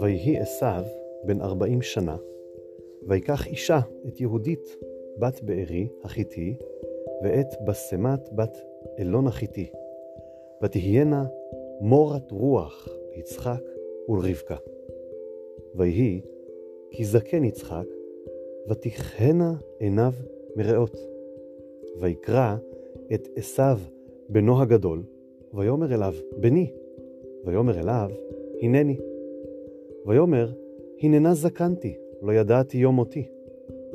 ויהי עשיו בן ארבעים שנה, ויקח אישה את יהודית בת בארי החיתי, ואת בסמת בת אלון החיתי, ותהיינה מורת רוח ליצחק ולרבקה. ויהי כי זקן יצחק, ותכהנה עיניו מרעות. ויקרא את עשיו בנו הגדול, ויאמר אליו, בני. ויאמר אליו, הנני. ויאמר, הננה זקנתי, לא ידעתי יום מותי.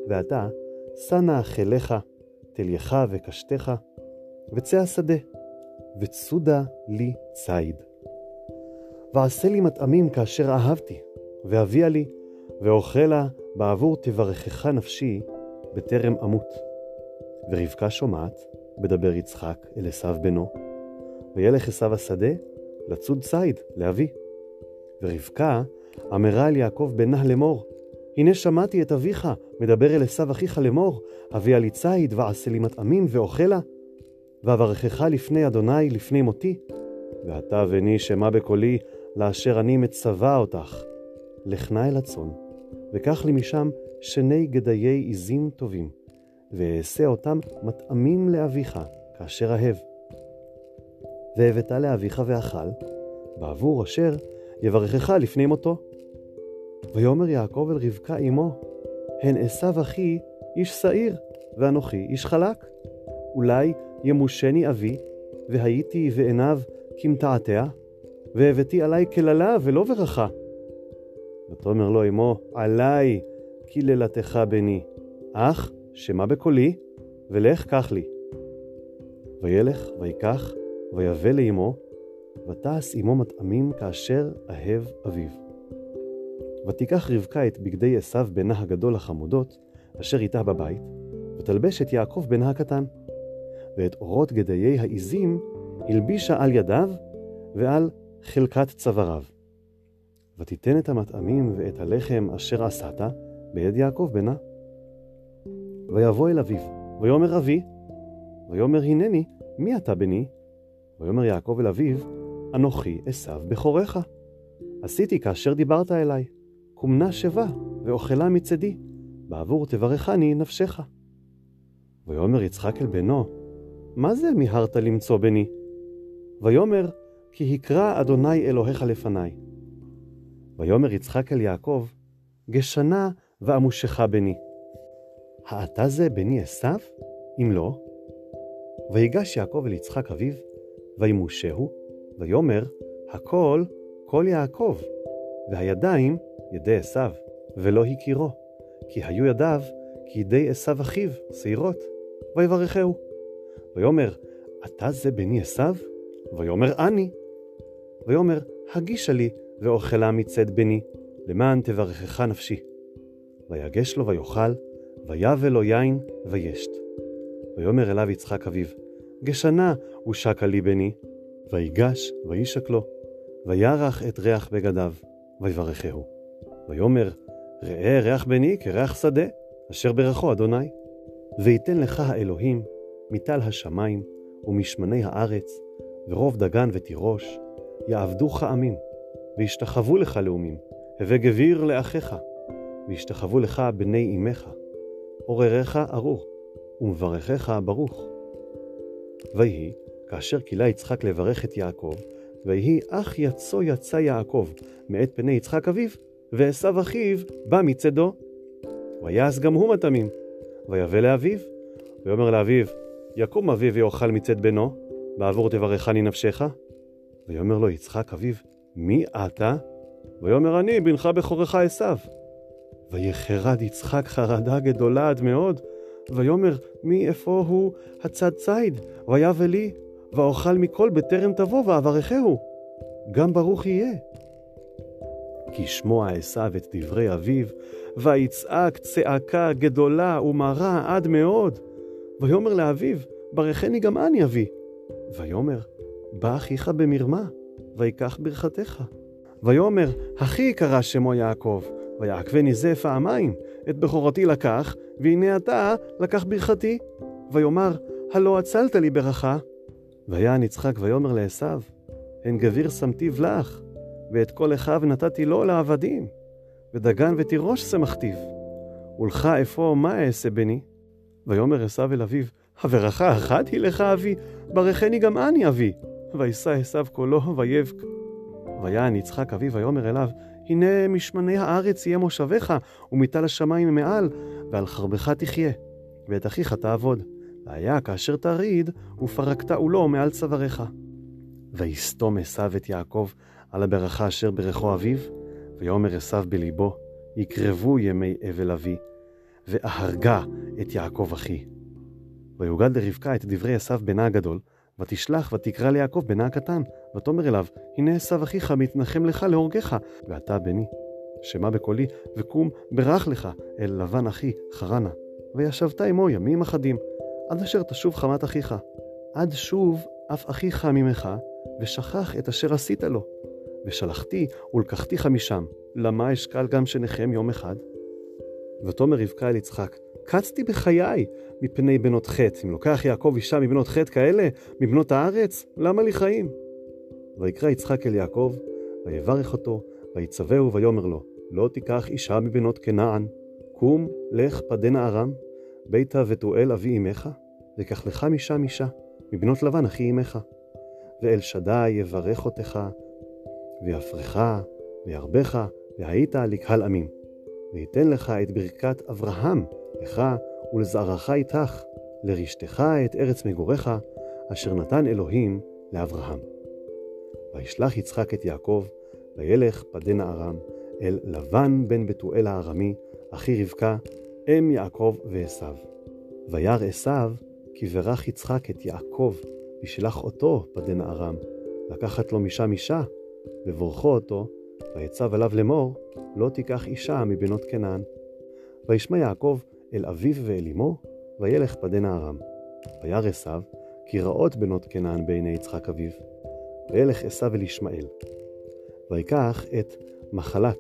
ועתה, שא אכליך, תלייך וקשתך, וצא השדה, וצודה לי ציד. ועשה לי מטעמים כאשר אהבתי, ואביה לי, ואוכלה בעבור תברכך נפשי, בטרם אמות. ורבקה שומעת, בדבר יצחק אל עשיו בנו, וילך עשיו השדה, לצוד ציד, לאבי. ורבקה אמרה אל יעקב בנה לאמור, הנה שמעתי את אביך, מדבר אל עשיו אחיך לאמור, אביה לי ציד, ועשה לי מטעמים, ואוכלה. ואברכך לפני אדוני, לפני מותי. ועתה בני שמע בקולי, לאשר אני מצווה אותך. לך נא אל הצאן, וקח לי משם שני גדיי עזים טובים, ואעשה אותם מטעמים לאביך, כאשר אהב. והבאת לאביך ואכל, בעבור אשר יברכך לפני מותו. ויאמר יעקב אל רבקה אמו, הן עשו אחי איש שעיר, ואנוכי איש חלק. אולי ימושני אבי, והייתי בעיניו כמתעתע, והבאתי עלי קללה ולא ברכה. ותאמר לו אמו, עלי קללתך בני, אך שמע בקולי, ולך קח לי. וילך ויקח, ויבא לאמו, ותעש עמו מטעמים כאשר אהב אביו. ותיקח רבקה את בגדי עשיו בנה הגדול החמודות, אשר איתה בבית, ותלבש את יעקב בנה הקטן. ואת אורות גדיי העזים הלבישה על ידיו ועל חלקת צוואריו. ותיתן את המטעמים ואת הלחם אשר עשת ביד יעקב בנה. ויבוא אל אביו, ויאמר אבי, ויאמר הנני, מי אתה בני? ויאמר יעקב אל אביו, אנוכי עשיו בכורך. עשיתי כאשר דיברת אליי, קומנה שבה, ואוכלה מצדי, בעבור תברכני נפשך. ויאמר יצחק אל בנו, מה זה מיהרת למצוא בני? ויאמר, כי הקרא אדוני אלוהיך לפניי. ויאמר יצחק אל יעקב, גשנה ואמושך בני. האתה זה בני עשיו? אם לא. ויגש יעקב אל יצחק אביו, וימושהו, ויאמר, הכל כל יעקב, והידיים ידי עשיו, ולא הכירו, כי היו ידיו כידי עשיו אחיו, שעירות, ויברכהו. ויאמר, אתה זה בני עשיו? ויאמר אני. ויאמר, הגישה לי, ואוכלה מצד בני, למען תברכך נפשי. ויגש לו ויאכל, ויבל לו יין, וישת. ויאמר אליו יצחק אביו, גשנה ושקה לי בני. ויגש, וישק לו, וירח את ריח בגדיו, ויברכהו. ויאמר, ראה ריח בני כריח שדה, אשר ברכו אדוני. ויתן לך האלוהים מטל השמיים ומשמני הארץ, ורוב דגן ותירוש, יעבדוך עמים, וישתחוו לך לאומים, הווה גביר לאחיך, וישתחוו לך בני אמך, עורריך ארור, ומברכך ברוך. ויהי, כאשר כילה יצחק לברך את יעקב, ויהי אך יצו יצא יעקב מאת פני יצחק אביו, ועשו אחיו בא מצדו. ויעש גם הוא מטעמים, ויבא לאביו, ויאמר לאביו, יקום אבי ויאכל מצד בנו, בעבור תברכני נפשך. ויאמר לו יצחק אביו, מי אתה? ויאמר אני, בנך בכורך עשיו. ויחרד יצחק חרדה גדולה עד מאוד, ויאמר, מי איפה הוא הצד ציד? ויבא לי, ואוכל מכל בטרם תבוא, ואברכהו. גם ברוך יהיה. כי שמוע עשיו את דברי אביו, ויצעק צעקה גדולה ומרה עד מאוד. ויאמר לאביו, ברכני גם אני אבי. ויאמר, בא אחיך במרמה, ויקח ברכתך. ויאמר, אחי קרא שמו יעקב, ויעקבני זה פעמיים, את בכורתי לקח, והנה אתה לקח ברכתי. ויאמר, הלא הצלת לי ברכה. ויען יצחק ויאמר לעשו, הן גביר שמתיו לך, ואת כל אחיו נתתי לו לעבדים, ודגן ותירוש שמחתיו. ולך אפוא מה אעשה בני? ויאמר עשיו אל אביו, הברכה אחת היא לך אבי, ברכני גם אני אבי. וישא עשיו קולו ויבק. ויען יצחק אביו ויאמר אליו, הנה משמני הארץ יהיה מושבך, ומטל השמיים מעל, ועל חרבך תחיה, ואת אחיך תעבוד. והיה כאשר תריד, ופרקת עולו מעל צוואריך. ויסתום עשיו את יעקב על הברכה אשר ברכו אביו, ויאמר עשיו בליבו, יקרבו ימי אבל אבי, ואהרגה את יעקב אחי. ויוגד לרבקה את דברי עשיו בנה הגדול, ותשלח ותקרא ליעקב בנה הקטן, ותאמר אליו, הנה עשיו אחיך מתנחם לך להורגך, ואתה בני. שמע בקולי, וקום ברך לך אל לבן אחי חרנה, וישבת עמו ימים אחדים, עד אשר תשוב חמת אחיך. עד שוב אף אחיך ממך, ושכח את אשר עשית לו. ושלחתי ולקחתיך משם, למה אשקל גם שניכם יום אחד? ותאמר רבקה אל יצחק, קצתי בחיי מפני בנות חטא. אם לוקח יעקב אישה מבנות חטא כאלה, מבנות הארץ, למה לי חיים? ויקרא יצחק אל יעקב, ויברך אותו, ויצווהו ויאמר לו, לא תיקח אישה מבנות כנען, קום, לך פדנה ארם, ביתה ותואל אבי אמך, וקח לך משם אישה, מבנות לבן אחי אמך. ואל שדי יברך אותך, ויפרך, וירבך, והיית לקהל עמים. ויתן לך את ברכת אברהם, לך ולזרעך איתך, לרשתך את ארץ מגוריך, אשר נתן אלוהים לאברהם. וישלח יצחק את יעקב, וילך פדנה ארם, אל לבן בן בתואל הארמי, אחי רבקה, אם יעקב ועשיו. וירא עשיו, כי ברך יצחק את יעקב, וישלח אותו פדנה ארם, לקחת לו משם אישה, ובורכו אותו, ויצב עליו לאמור, לא תיקח אישה מבנות כנען. וישמע יעקב אל אביו ואל אמו, וילך פדנה ארם. וירא עשיו, כי רעות בנות כנען בעיני יצחק אביו. וילך עשיו אל ישמעאל. ויקח את מחלת,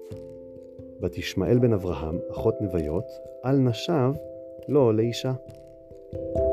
בת ישמעאל בן אברהם, אחות נוויות, על נשיו לו לאישה. thank you